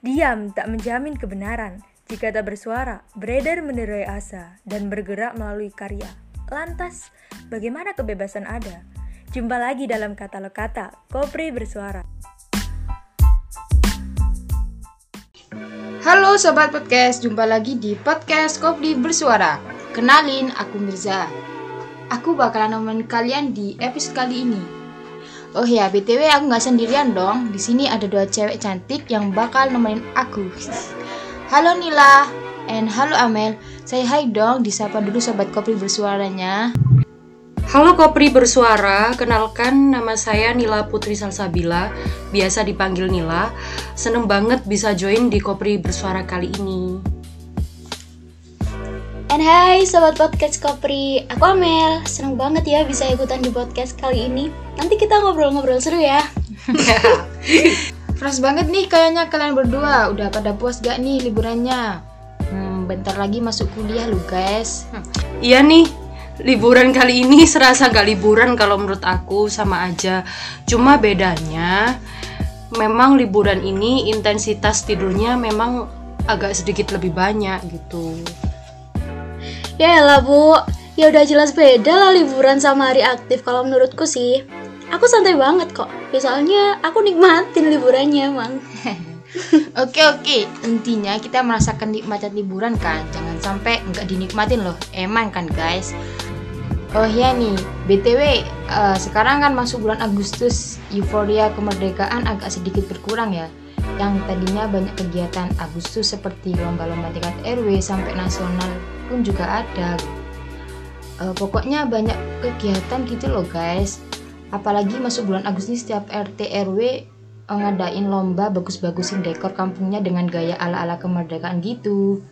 Diam tak menjamin kebenaran. Jika tak bersuara, beredar menerai asa dan bergerak melalui karya. Lantas, bagaimana kebebasan ada? Jumpa lagi dalam katalog kata, Kopri bersuara. Halo Sobat Podcast, jumpa lagi di podcast Kopri Bersuara Kenalin, aku Mirza Aku bakalan nemenin kalian di episode kali ini Oh ya, BTW aku nggak sendirian dong Di sini ada dua cewek cantik yang bakal nemenin aku Halo Nila, and halo Amel Saya hai dong, disapa dulu Sobat Kopri Bersuaranya Halo Kopri Bersuara, kenalkan nama saya Nila Putri Salsabila, biasa dipanggil Nila. Seneng banget bisa join di Kopri Bersuara kali ini. And hai Sobat Podcast Kopri, aku Amel. Seneng banget ya bisa ikutan di podcast kali ini. Nanti kita ngobrol-ngobrol seru ya. Fresh banget nih kayaknya kalian berdua Udah pada puas gak nih liburannya? Hmm, bentar lagi masuk kuliah lu guys Iya nih, liburan kali ini serasa gak liburan kalau menurut aku sama aja. Cuma bedanya, memang liburan ini intensitas tidurnya memang agak sedikit lebih banyak gitu. Ya lah Bu, ya udah jelas beda lah liburan sama hari aktif kalau menurutku sih. Aku santai banget kok, ya soalnya aku nikmatin liburannya emang. Oke oke, intinya kita merasakan nikmatnya liburan kan? Jangan sampai nggak dinikmatin loh, emang kan guys? Oh iya nih, BTW eh, sekarang kan masuk bulan Agustus. Euforia kemerdekaan agak sedikit berkurang ya. Yang tadinya banyak kegiatan Agustus seperti lomba-lomba tingkat RW sampai nasional pun juga ada. Eh, Pokoknya banyak kegiatan gitu loh guys Apalagi masuk bulan Agustus setiap RT RW eh, ngadain lomba bagus-bagusin dekor kampungnya dengan gaya ala-ala kemerdekaan gitu.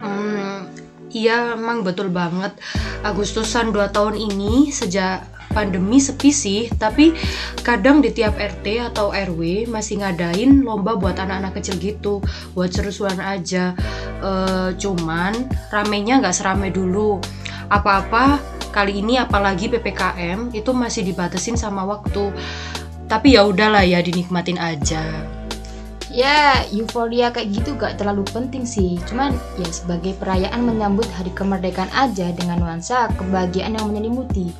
Hmm, iya emang betul banget. Agustusan 2 tahun ini sejak pandemi sepi sih, tapi kadang di tiap RT atau RW masih ngadain lomba buat anak-anak kecil gitu, buat seru-seruan aja. Eh, cuman ramenya nggak serame dulu. Apa-apa kali ini apalagi PPKM itu masih dibatasin sama waktu. Tapi ya udahlah ya dinikmatin aja. Ya, euforia kayak gitu gak terlalu penting sih. Cuman ya sebagai perayaan menyambut hari kemerdekaan aja dengan nuansa kebahagiaan yang menyelimuti.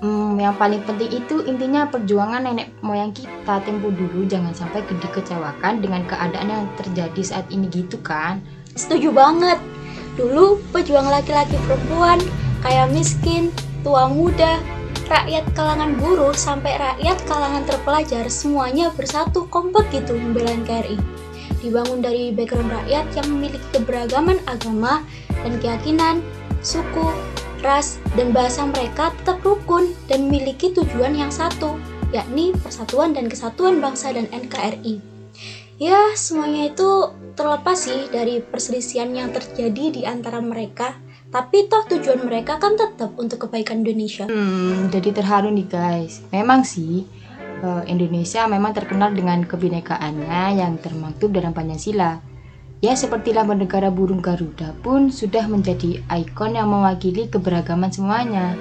Hmm, yang paling penting itu intinya perjuangan nenek moyang kita tempo dulu jangan sampai dikecewakan dengan keadaan yang terjadi saat ini gitu kan. Setuju banget. Dulu pejuang laki-laki perempuan, kaya miskin, tua muda, rakyat kalangan buruh sampai rakyat kalangan terpelajar semuanya bersatu kompak gitu membela NKRI. Dibangun dari background rakyat yang memiliki keberagaman agama dan keyakinan, suku, ras, dan bahasa mereka tetap rukun dan memiliki tujuan yang satu, yakni persatuan dan kesatuan bangsa dan NKRI. Ya, semuanya itu terlepas sih dari perselisihan yang terjadi di antara mereka, tapi toh tujuan mereka kan tetap untuk kebaikan Indonesia. Hmm, jadi terharu nih guys. Memang sih eh, Indonesia memang terkenal dengan kebinekaannya yang termaktub dalam Pancasila. Ya seperti lambang negara burung Garuda pun sudah menjadi ikon yang mewakili keberagaman semuanya.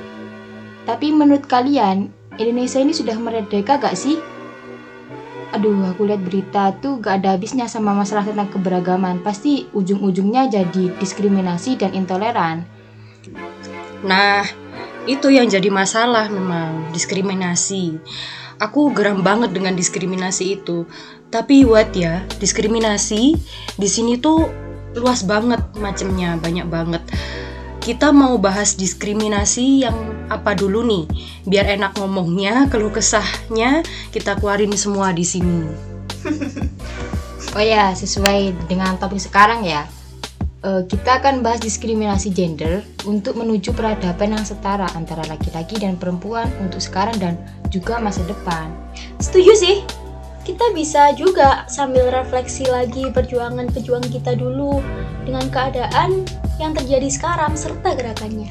Tapi menurut kalian, Indonesia ini sudah merdeka gak sih? Aduh, aku lihat berita tuh gak ada habisnya sama masalah tentang keberagaman. Pasti ujung-ujungnya jadi diskriminasi dan intoleran. Nah, itu yang jadi masalah memang diskriminasi. Aku geram banget dengan diskriminasi itu. Tapi what ya, diskriminasi di sini tuh luas banget macemnya, banyak banget. Kita mau bahas diskriminasi yang apa dulu nih? Biar enak ngomongnya, keluh kesahnya kita keluarin semua di sini. Oh ya, sesuai dengan topik sekarang ya. eh, kita akan bahas diskriminasi gender untuk menuju peradaban yang setara antara laki-laki dan perempuan untuk sekarang dan juga masa depan. Setuju sih. Kita bisa juga sambil refleksi lagi perjuangan pejuang kita dulu dengan keadaan yang terjadi sekarang serta gerakannya.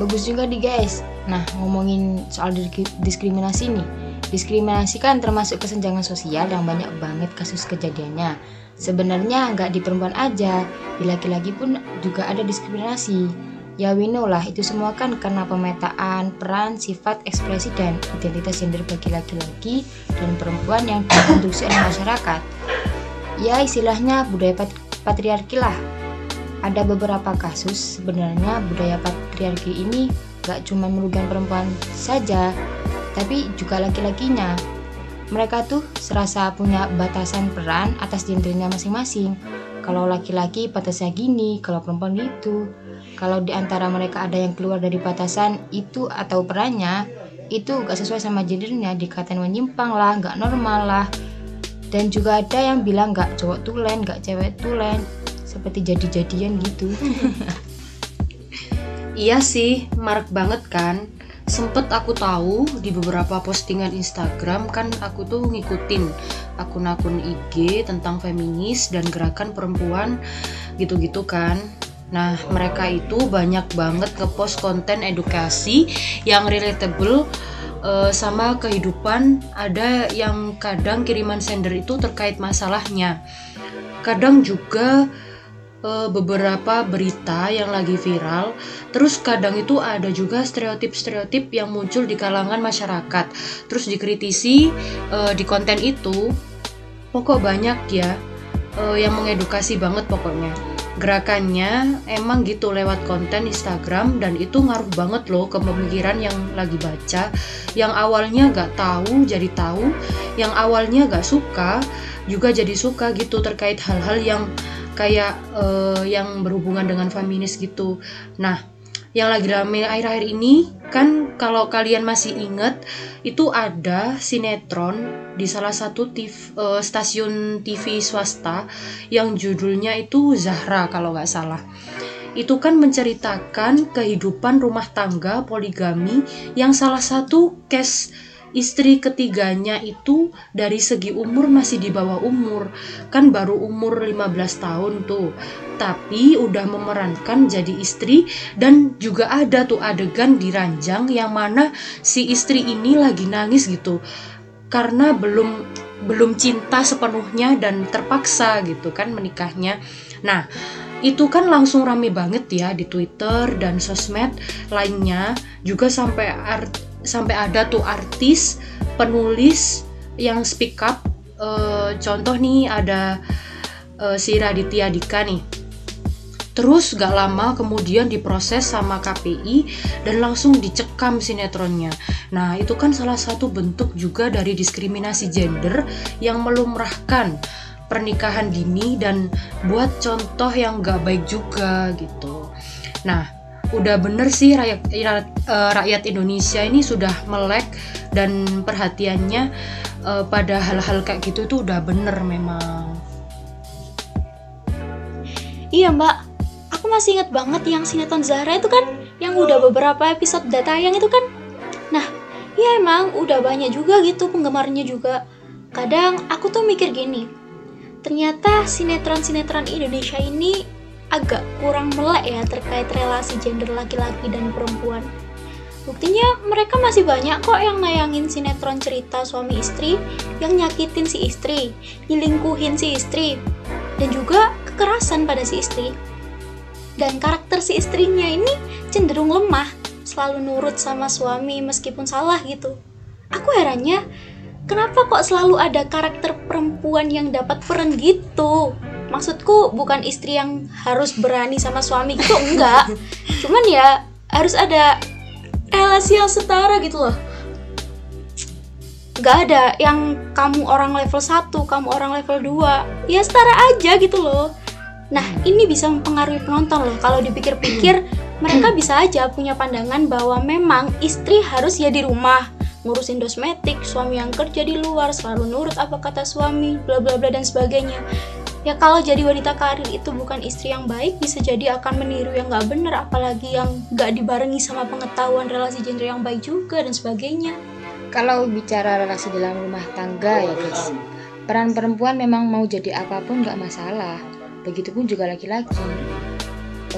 Bagus juga nih guys. Nah, ngomongin soal di- diskriminasi nih. Diskriminasi kan termasuk kesenjangan sosial yang banyak banget kasus kejadiannya. Sebenarnya nggak di perempuan aja, di laki-laki pun juga ada diskriminasi. Ya we know lah, itu semua kan karena pemetaan peran, sifat, ekspresi, dan identitas gender bagi laki-laki dan perempuan yang dikonstruksi oleh masyarakat. ya istilahnya budaya pat- patriarki lah. Ada beberapa kasus sebenarnya budaya patriarki ini gak cuma merugikan perempuan saja, tapi juga laki-lakinya. Mereka tuh serasa punya batasan peran atas gendernya masing-masing. Kalau laki-laki batasnya gini, kalau perempuan gitu. Kalau di antara mereka ada yang keluar dari batasan itu atau perannya, itu gak sesuai sama gendernya, dikatain menyimpang lah, gak normal lah. Dan juga ada yang bilang gak cowok tulen, gak cewek tulen, seperti jadi-jadian gitu. Iya sih, mark banget kan. Sempet aku tahu di beberapa postingan Instagram kan aku tuh ngikutin akun-akun IG tentang feminis dan gerakan perempuan gitu-gitu kan. Nah, mereka itu banyak banget ngepost konten edukasi yang relatable eh, sama kehidupan. Ada yang kadang kiriman sender itu terkait masalahnya. Kadang juga eh, beberapa berita yang lagi viral. Terus kadang itu ada juga stereotip-stereotip yang muncul di kalangan masyarakat. Terus dikritisi eh, di konten itu. Pokok banyak ya eh, yang mengedukasi banget pokoknya. Gerakannya emang gitu lewat konten Instagram dan itu ngaruh banget loh ke pemikiran yang lagi baca. Yang awalnya gak tahu jadi tahu, yang awalnya gak suka juga jadi suka gitu terkait hal-hal yang kayak eh, yang berhubungan dengan feminis gitu. Nah, yang lagi rame akhir-akhir ini kan kalau kalian masih inget itu ada sinetron di salah satu TV, eh, stasiun TV swasta yang judulnya itu Zahra kalau nggak salah. Itu kan menceritakan kehidupan rumah tangga poligami yang salah satu case istri ketiganya itu dari segi umur masih di bawah umur. Kan baru umur 15 tahun tuh. Tapi udah memerankan jadi istri dan juga ada tuh adegan di ranjang yang mana si istri ini lagi nangis gitu. Karena belum belum cinta sepenuhnya dan terpaksa gitu kan menikahnya. Nah itu kan langsung rame banget ya di Twitter dan sosmed lainnya. Juga sampai art sampai ada tuh artis penulis yang speak up Eh, contoh nih ada eh, si Raditya Dika nih Terus gak lama kemudian diproses sama KPI dan langsung dicekam sinetronnya. Nah itu kan salah satu bentuk juga dari diskriminasi gender yang melumrahkan pernikahan dini dan buat contoh yang gak baik juga gitu. Nah udah bener sih rakyat rakyat, eh, rakyat Indonesia ini sudah melek dan perhatiannya eh, pada hal-hal kayak gitu itu udah bener memang. Iya mbak, aku masih inget banget yang sinetron Zahra itu kan yang udah beberapa episode udah tayang itu kan. Nah, ya emang udah banyak juga gitu penggemarnya juga. Kadang aku tuh mikir gini, ternyata sinetron-sinetron Indonesia ini agak kurang melek ya terkait relasi gender laki-laki dan perempuan. Buktinya mereka masih banyak kok yang nayangin sinetron cerita suami istri yang nyakitin si istri, nyelingkuhin si istri, dan juga kekerasan pada si istri. Dan karakter si istrinya ini cenderung lemah, selalu nurut sama suami meskipun salah gitu. Aku herannya, kenapa kok selalu ada karakter perempuan yang dapat peran gitu? Maksudku bukan istri yang harus berani sama suami gitu, enggak. Cuman ya harus ada relasi yang setara gitu loh. Gak ada yang kamu orang level 1, kamu orang level 2 Ya setara aja gitu loh. Nah ini bisa mempengaruhi penonton loh. Kalau dipikir-pikir mereka bisa aja punya pandangan bahwa memang istri harus ya di rumah ngurusin dosmetik, suami yang kerja di luar selalu nurut apa kata suami, bla bla bla dan sebagainya. Ya kalau jadi wanita karir itu bukan istri yang baik, bisa jadi akan meniru yang nggak bener, apalagi yang nggak dibarengi sama pengetahuan relasi gender yang baik juga dan sebagainya. Kalau bicara relasi dalam rumah tangga ya guys, peran perempuan memang mau jadi apa pun nggak masalah. Begitupun juga laki-laki.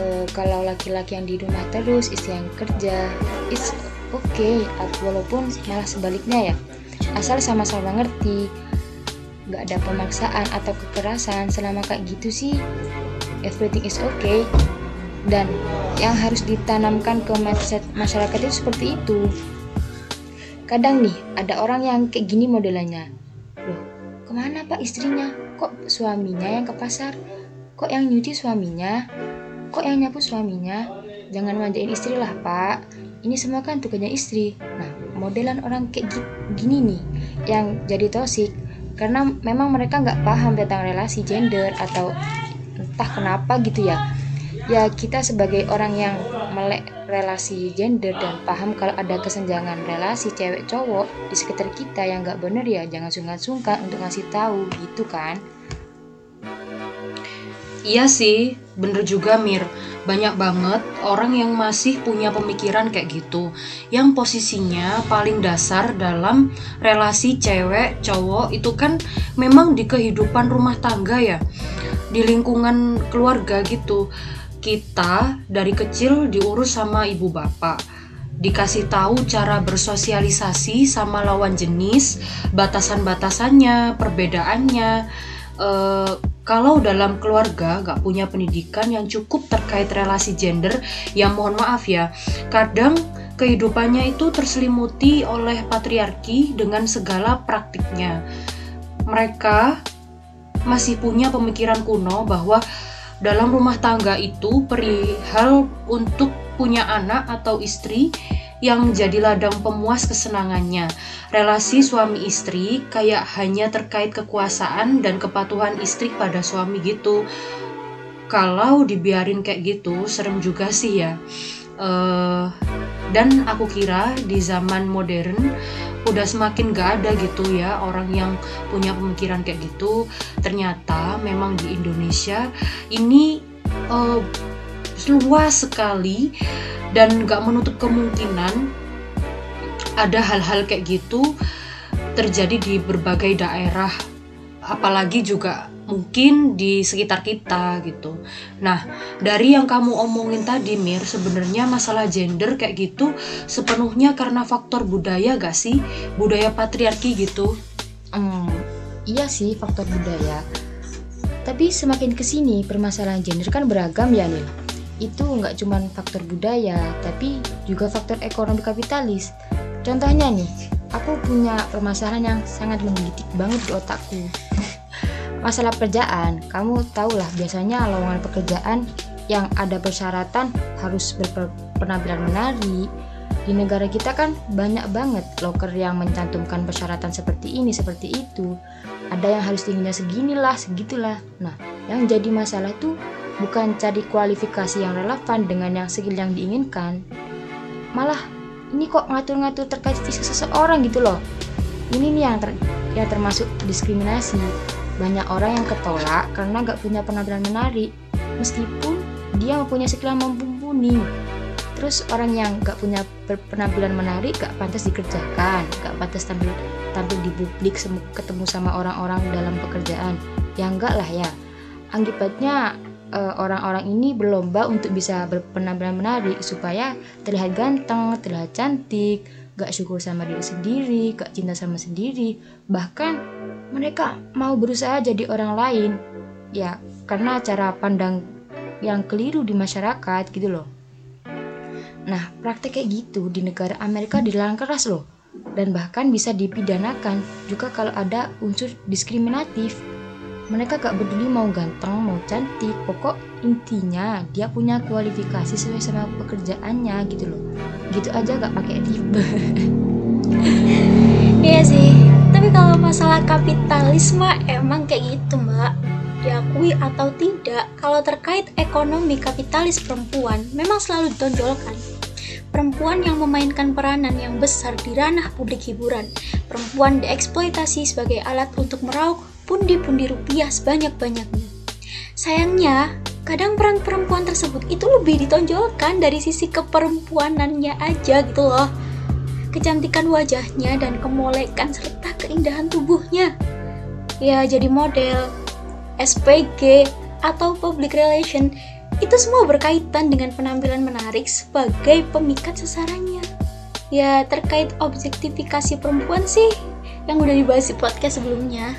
Eh, kalau laki-laki yang di rumah terus, istri yang kerja, it's okay. Walaupun malah sebaliknya ya, asal sama-sama ngerti, nggak ada pemaksaan atau kekerasan. Selama kayak gitu sih, everything is okay. Dan yang harus ditanamkan ke mindset masyarakat itu seperti itu kadang nih ada orang yang kayak gini modelannya loh ke mana pak istrinya? Kok suaminya yang ke pasar? Kok yang nyuci suaminya? Kok yang nyapu suaminya? Jangan manjain istri lah pak. Ini semua kan tugasnya istri. Nah, modelan orang kayak gini nih yang jadi toxic karena memang mereka nggak paham tentang relasi gender atau entah kenapa gitu ya. Ya kita sebagai orang yang melek relasi gender dan paham kalau ada kesenjangan relasi cewek cowok di sekitar kita yang nggak bener ya jangan sungkan-sungkan untuk ngasih tahu gitu kan Iya sih, bener juga Mir. Banyak banget orang yang masih punya pemikiran kayak gitu. Yang posisinya paling dasar dalam relasi cewek cowok itu kan memang di kehidupan rumah tangga ya. Di lingkungan keluarga gitu kita dari kecil diurus sama ibu bapak dikasih tahu cara bersosialisasi sama lawan jenis, batasan-batasannya, perbedaannya. E, kalau dalam keluarga gak punya pendidikan yang cukup terkait relasi gender, ya mohon maaf ya, kadang kehidupannya itu terselimuti oleh patriarki dengan segala praktiknya. Mereka masih punya pemikiran kuno bahwa dalam rumah tangga itu perihal untuk punya anak atau istri yang jadi ladang pemuas kesenangannya. Relasi suami istri kayak hanya terkait kekuasaan dan kepatuhan istri pada suami gitu. Kalau dibiarin kayak gitu, serem juga sih ya. Uh, dan aku kira di zaman modern udah semakin gak ada gitu ya orang yang punya pemikiran kayak gitu ternyata memang di Indonesia ini uh, luas sekali dan gak menutup kemungkinan ada hal-hal kayak gitu terjadi di berbagai daerah apalagi juga mungkin di sekitar kita gitu. Nah, dari yang kamu omongin tadi Mir, sebenarnya masalah gender kayak gitu sepenuhnya karena faktor budaya gak sih? Budaya patriarki gitu. Hmm, iya sih faktor budaya. Tapi semakin ke sini permasalahan gender kan beragam ya Nil. Itu nggak cuma faktor budaya, tapi juga faktor ekonomi kapitalis. Contohnya nih, aku punya permasalahan yang sangat menggelitik banget di otakku. Masalah pekerjaan kamu tahulah biasanya lowongan pekerjaan yang ada persyaratan harus berpenampilan menarik. Di negara kita kan banyak banget loker yang mencantumkan persyaratan seperti ini seperti itu. Ada yang harus tingginya segini lah segitulah. Nah yang jadi masalah tuh bukan cari kualifikasi yang relevan dengan yang skill yang diinginkan malah ini kok ngatur-ngatur terkait fisik seseorang gitu loh ini nih yang ter yang termasuk diskriminasi banyak orang yang ketolak karena gak punya penampilan menarik, meskipun dia mempunyai skill yang mumpuni. Terus orang yang gak punya penampilan menarik gak pantas dikerjakan, gak pantas tampil tampil di publik ketemu sama orang-orang dalam pekerjaan. Ya enggak lah ya. Uh, orang-orang ini berlomba untuk bisa berpenampilan menarik supaya terlihat ganteng, terlihat cantik, gak syukur sama diri sendiri, gak cinta sama sendiri, bahkan mereka mau berusaha jadi orang lain. Ya karena cara pandang yang keliru di masyarakat gitu loh. Nah praktek kayak gitu di negara Amerika dilarang keras loh. Dan bahkan bisa dipidanakan juga kalau ada unsur diskriminatif mereka gak peduli mau ganteng mau cantik pokok intinya dia punya kualifikasi sesuai sama pekerjaannya gitu loh. Gitu aja gak pakai tipe. Iya sih tapi kalau masalah kapitalisme emang kayak gitu mbak. Diakui atau tidak kalau terkait ekonomi kapitalis perempuan memang selalu ditonjolkan. Perempuan yang memainkan peranan yang besar di ranah publik hiburan. Perempuan dieksploitasi sebagai alat untuk meraup pundi-pundi rupiah sebanyak-banyaknya sayangnya kadang peran perempuan tersebut itu lebih ditonjolkan dari sisi keperempuanannya aja gitu loh kecantikan wajahnya dan kemolekan serta keindahan tubuhnya. Ya, jadi model, SPG, atau public relation itu semua berkaitan dengan penampilan menarik sebagai pemikat sasarannya. Ya, terkait objektifikasi perempuan sih yang udah dibahas di podcast sebelumnya.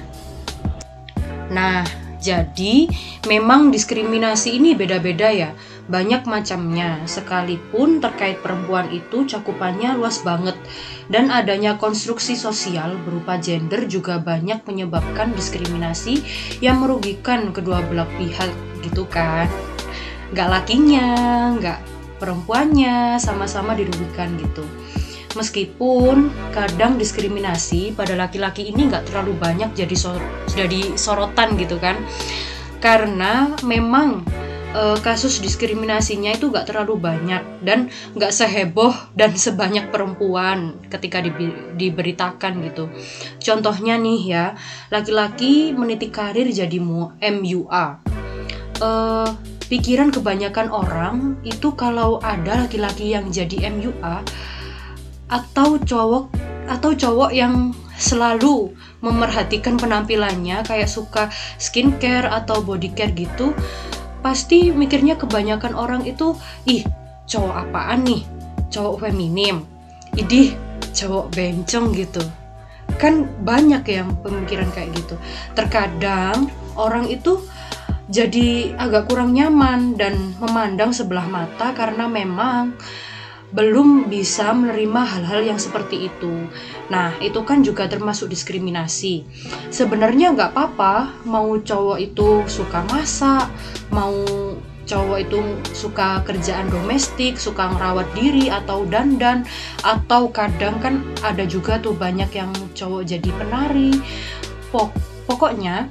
Nah, jadi memang diskriminasi ini beda-beda ya banyak macamnya. Sekalipun terkait perempuan itu cakupannya luas banget dan adanya konstruksi sosial berupa gender juga banyak menyebabkan diskriminasi yang merugikan kedua belah pihak gitu kan. Gak lakinya, gak perempuannya sama-sama dirugikan gitu. Meskipun kadang diskriminasi pada laki-laki ini nggak terlalu banyak jadi sor jadi sorotan gitu kan, karena memang e, kasus diskriminasinya itu nggak terlalu banyak dan nggak seheboh dan sebanyak perempuan ketika di, diberitakan gitu. Contohnya nih ya, laki-laki meniti karir jadi MUA. E, pikiran kebanyakan orang itu kalau ada laki-laki yang jadi MUA atau cowok atau cowok yang selalu memerhatikan penampilannya kayak suka skincare atau body care gitu pasti mikirnya kebanyakan orang itu ih cowok apaan nih? Cowok feminim. Idih cowok bencong gitu. Kan banyak yang pemikiran kayak gitu. Terkadang orang itu jadi agak kurang nyaman dan memandang sebelah mata karena memang belum bisa menerima hal-hal yang seperti itu. Nah, itu kan juga termasuk diskriminasi. Sebenarnya nggak apa-apa mau cowok itu suka masak, mau cowok itu suka kerjaan domestik, suka ngerawat diri atau dandan, atau kadang kan ada juga tuh banyak yang cowok jadi penari. Pok pokoknya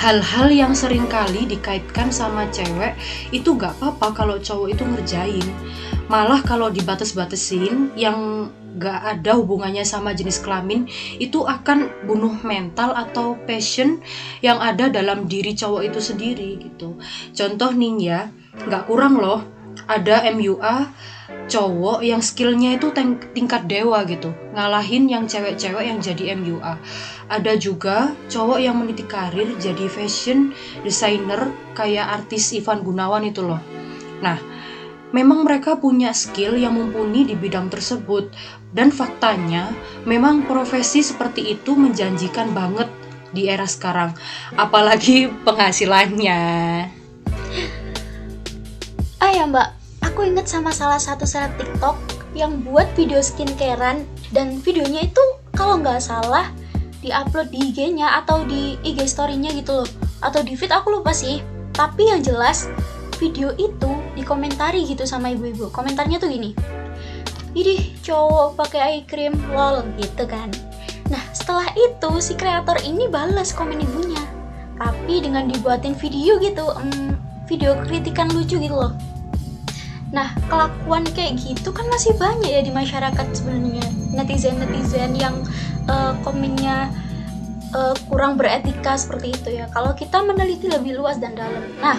hal-hal yang sering kali dikaitkan sama cewek itu gak apa-apa kalau cowok itu ngerjain malah kalau dibatas-batasin yang gak ada hubungannya sama jenis kelamin itu akan bunuh mental atau passion yang ada dalam diri cowok itu sendiri gitu. Contoh nih ya gak kurang loh ada MUA cowok yang skillnya itu tingkat dewa gitu. Ngalahin yang cewek-cewek yang jadi MUA ada juga cowok yang meniti karir jadi fashion designer kayak artis Ivan Gunawan itu loh. Nah memang mereka punya skill yang mumpuni di bidang tersebut. Dan faktanya memang profesi seperti itu menjanjikan banget di era sekarang. Apalagi penghasilannya. Ah ya mbak. Aku inget sama salah satu seleb TikTok yang buat video skincarean dan videonya itu kalau nggak salah diupload di IG-nya atau di IG story-nya gitu loh. Atau di feed aku lupa sih. Tapi yang jelas video itu dikomentari gitu sama ibu-ibu komentarnya tuh gini ini cowok pakai eye cream lol gitu kan nah setelah itu si kreator ini balas komen ibunya tapi dengan dibuatin video gitu um, video kritikan lucu gitu loh Nah, kelakuan kayak gitu kan masih banyak ya di masyarakat sebenarnya. Netizen-netizen yang uh, komennya uh, kurang beretika seperti itu ya. Kalau kita meneliti lebih luas dan dalam. Nah,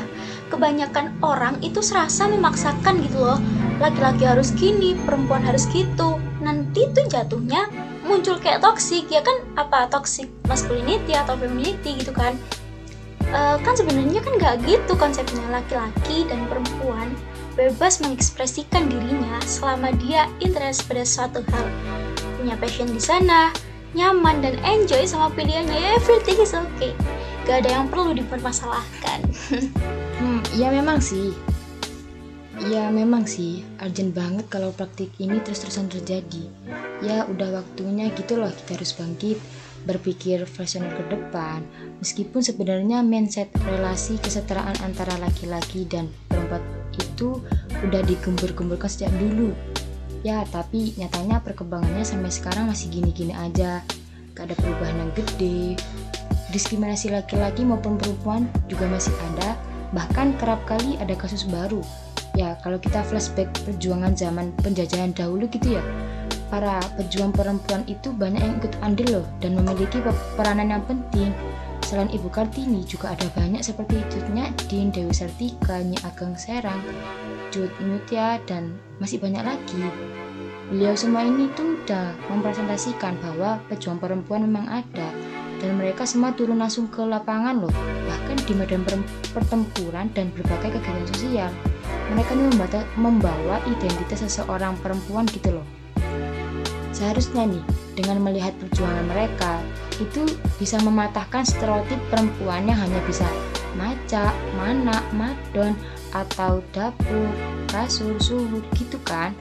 kebanyakan orang itu serasa memaksakan gitu loh. Laki-laki harus gini, perempuan harus gitu. Nanti tuh jatuhnya muncul kayak toxic ya kan apa toxic masculinity atau femininity gitu kan. Uh, kan sebenarnya kan nggak gitu konsepnya laki-laki dan perempuan bebas mengekspresikan dirinya selama dia interest pada suatu hal. Punya passion di sana, nyaman dan enjoy sama pilihannya, everything is okay. Gak ada yang perlu dipermasalahkan. hmm, ya memang sih. Ya memang sih, urgent banget kalau praktik ini terus-terusan terjadi. Ya udah waktunya gitu loh kita harus bangkit, berpikir visioner ke depan. Meskipun sebenarnya mindset relasi kesetaraan antara laki-laki dan perempuan itu udah digembur-gemburkan sejak dulu ya tapi nyatanya perkembangannya sampai sekarang masih gini-gini aja gak ada perubahan yang gede diskriminasi laki-laki maupun perempuan juga masih ada. Bahkan kerap kali ada kasus baru. Ya kalau kita flashback perjuangan zaman penjajahan dahulu gitu ya para pejuang perempuan itu banyak yang ikut andil loh dan memiliki peranan yang penting. Selain Ibu Kartini, juga ada banyak seperti Jutnya Din, Dewi Sartika, Nyi Ageng Serang, Jut Nutya, dan masih banyak lagi. Beliau semua ini tuh udah mempresentasikan bahwa pejuang perempuan memang ada dan mereka semua turun langsung ke lapangan loh bahkan di medan pertempuran dan berbagai kegiatan sosial mereka ini membawa identitas seseorang perempuan gitu loh seharusnya nih dengan melihat perjuangan mereka itu bisa mematahkan stereotip perempuan yang hanya bisa maca, mana, madon, atau dapur, kasur, suhu gitu kan.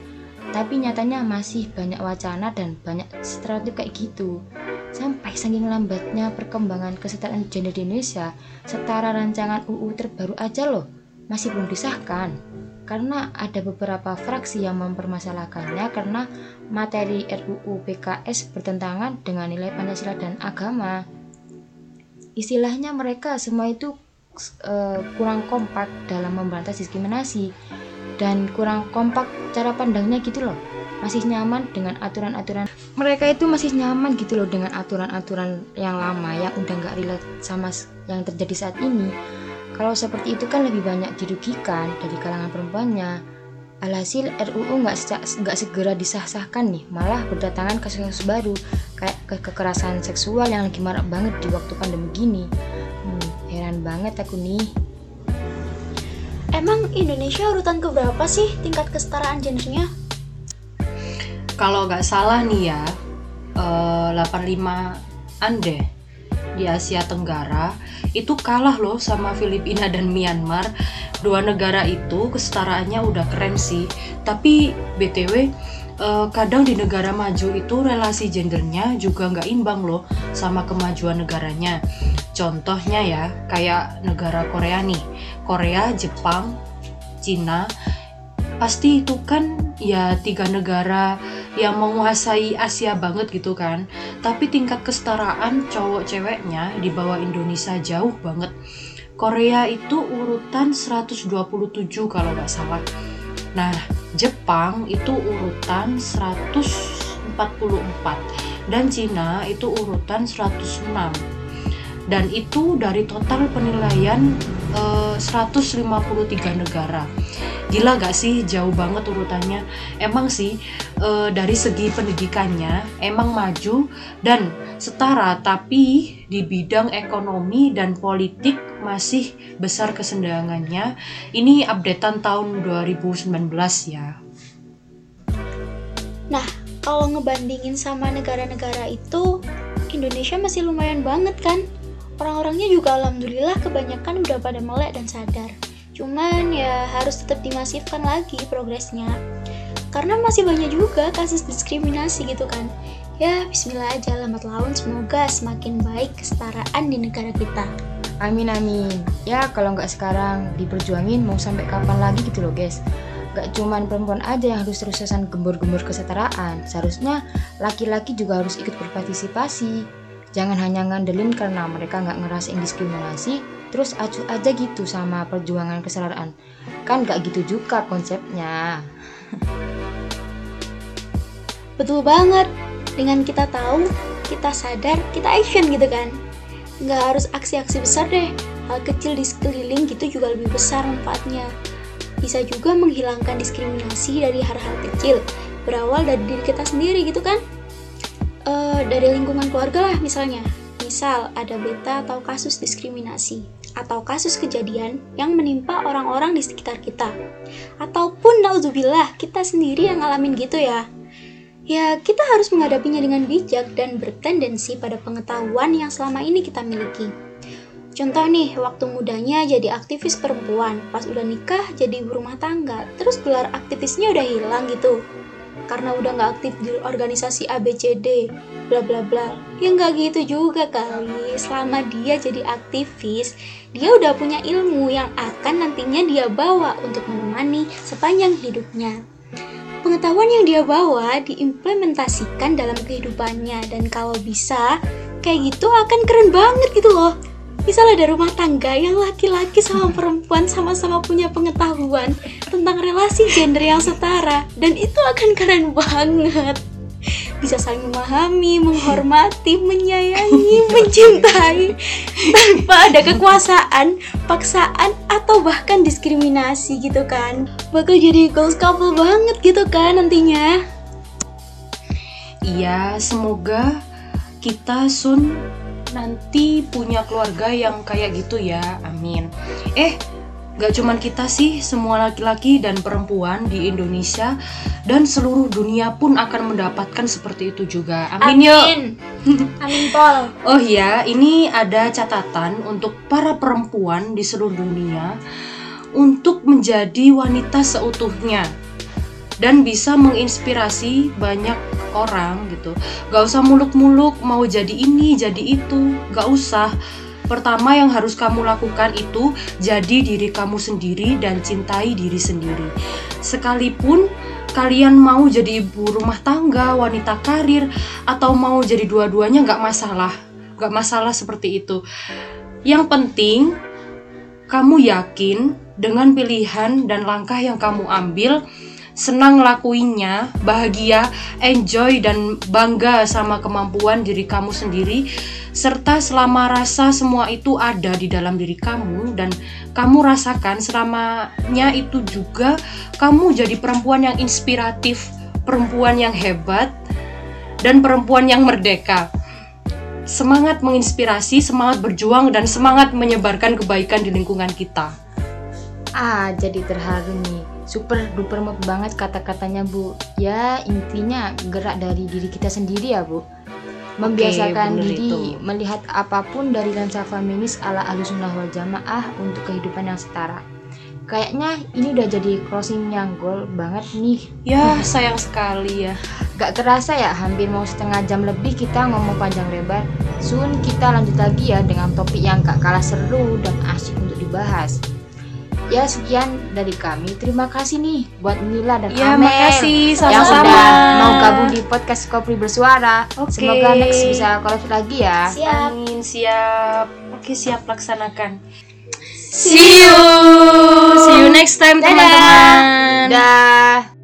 Tapi nyatanya masih banyak wacana dan banyak stereotip kayak gitu. Sampai saking lambatnya perkembangan kesetaraan gender di Indonesia, setara rancangan UU terbaru aja loh, masih belum disahkan. Karena ada beberapa fraksi yang mempermasalahkannya karena materi RUU PKS bertentangan dengan nilai Pancasila dan agama. Istilahnya mereka semua itu uh, kurang kompak dalam memberantas diskriminasi dan kurang kompak cara pandangnya gitu loh masih nyaman dengan aturan-aturan. Mereka itu masih nyaman gitu loh dengan aturan-aturan yang lama yang udah nggak relate sama yang terjadi saat ini. Kalau seperti itu kan lebih banyak dirugikan dari kalangan perempuannya. Alhasil RUU nggak nggak segera disah-sahkan nih malah berdatangan kasus-kasus baru kayak ke kekerasan seksual yang lagi marak banget di waktu pandemi gini. Hmm, heran banget aku nih. Emang Indonesia urutan keberapa sih tingkat kesetaraan gendernya? Kalau nggak salah nih ya uh, 85an deh di Asia Tenggara itu kalah loh sama Filipina dan Myanmar. Dua negara itu kesetaraannya udah keren sih. Tapi btw uh, kadang di negara maju itu relasi gendernya juga nggak imbang loh sama kemajuan negaranya. Contohnya ya kayak negara Korea nih. Korea Jepang Cina pasti itu kan ya tiga negara yang menguasai Asia banget gitu kan. Tapi tingkat kesetaraan cowok ceweknya di bawah Indonesia jauh banget. Korea itu urutan 127 kalau nggak salah. Nah Jepang itu urutan 144 dan Cina itu urutan 106 dan itu dari total penilaian eh, 153 negara gila gak sih jauh banget urutannya emang sih e, dari segi pendidikannya emang maju dan setara tapi di bidang ekonomi dan politik masih besar kesendangannya ini updatean tahun 2019 ya Nah, kalau ngebandingin sama negara-negara itu, Indonesia masih lumayan banget kan? Orang-orangnya juga alhamdulillah kebanyakan udah pada melek dan sadar. Cuman ya harus tetap dimasifkan lagi progresnya. Karena masih banyak juga kasus diskriminasi gitu kan. Ya, bismillah aja lambat laun semoga semakin baik kesetaraan di negara kita. Amin amin. Ya kalau nggak sekarang diperjuangin mau sampai kapan lagi gitu loh guys. Gak cuman perempuan aja yang harus terus-terusan gembur-gembur kesetaraan. Seharusnya laki-laki juga harus ikut berpartisipasi. Jangan hanya ngandelin karena mereka nggak ngerasain diskriminasi, terus acuh aja gitu sama perjuangan kesetaraan. Kan gak gitu juga konsepnya. Betul banget. Dengan kita tahu, kita sadar, kita action gitu kan. Nggak harus aksi-aksi besar deh. Hal kecil di sekeliling gitu juga lebih besar manfaatnya. Bisa juga menghilangkan diskriminasi dari hal-hal kecil. Berawal dari diri kita sendiri gitu kan. Eh, dari lingkungan keluarga lah misalnya. Misal ada berita atau kasus diskriminasi atau kasus kejadian yang menimpa orang-orang di sekitar kita. Ataupun nauzubillah kita sendiri yang ngalamin gitu ya. Ya, kita harus menghadapinya dengan bijak dan bertendensi pada pengetahuan yang selama ini kita miliki. Contoh nih, waktu mudanya jadi aktivis perempuan, pas udah nikah jadi ibu rumah tangga, terus gelar aktivisnya udah hilang gitu. Karena udah nggak aktif di organisasi ABCD, bla bla bla. Ya nggak gitu juga kali. Selama dia jadi aktivis, dia udah punya ilmu yang akan nantinya dia bawa untuk menemani sepanjang hidupnya. Pengetahuan yang dia bawa diimplementasikan dalam kehidupannya dan kalau bisa kayak gitu akan keren banget gitu loh. Misal ada rumah tangga yang laki-laki sama perempuan sama-sama punya pengetahuan tentang relasi gender yang setara dan itu akan keren banget bisa saling memahami, menghormati, menyayangi, mencintai tanpa ada kekuasaan, paksaan atau bahkan diskriminasi gitu kan. Bakal jadi goals couple banget gitu kan nantinya. Iya, semoga kita Sun nanti punya keluarga yang kayak gitu ya. Amin. Eh, gak cuman kita sih, semua laki-laki dan perempuan di Indonesia dan seluruh dunia pun akan mendapatkan seperti itu juga. Amin, yuk. Amin Pol. Oh iya, ini ada catatan untuk para perempuan di seluruh dunia. untuk menjadi wanita seutuhnya dan bisa menginspirasi banyak orang gitu. Gak usah muluk-muluk mau jadi ini, jadi itu, gak usah. Pertama yang harus kamu lakukan itu jadi diri kamu sendiri dan cintai diri sendiri. Sekalipun kalian mau jadi ibu rumah tangga, wanita karir, atau mau jadi dua-duanya nggak masalah, nggak masalah seperti itu. Yang penting kamu yakin dengan pilihan dan langkah yang kamu ambil, senang lakuinnya, bahagia, enjoy dan bangga sama kemampuan diri kamu sendiri, serta selama rasa semua itu ada di dalam diri kamu dan kamu rasakan selamanya itu juga kamu jadi perempuan yang inspiratif, perempuan yang hebat, dan perempuan yang merdeka. Semangat menginspirasi, semangat berjuang, dan semangat menyebarkan kebaikan di lingkungan kita. Ah, jadi terharu nih. Super duper mood banget kata-katanya, Bu. Ya, intinya gerak dari diri kita sendiri ya, Bu. Membiasakan bener diri itu. melihat apa pun dari lensa feminis ala Ahlussunnah wal Jamaah untuk kehidupan yang setara. Kayaknya ini udah jadi closing yang goal banget nih. Ya, sayang sekali ya. Gak kerasa ya, hampir mau setengah jam lebih kita ngomong panjang lebar. Soon kita lanjut lagi ya dengan topik yang gak kalah seru dan asik untuk dibahas. Ya sekian dari kami. Terima kasih nih buat Nila dan Ya, Amel makasih yang sama-sama. udah mau gabung di podcast Kopri Bersuara. Oke. Semoga next bisa collab lagi ya. Siap. Amin, siap. Oke, siap laksanakan. See you. See you next time, teman-teman. Dah.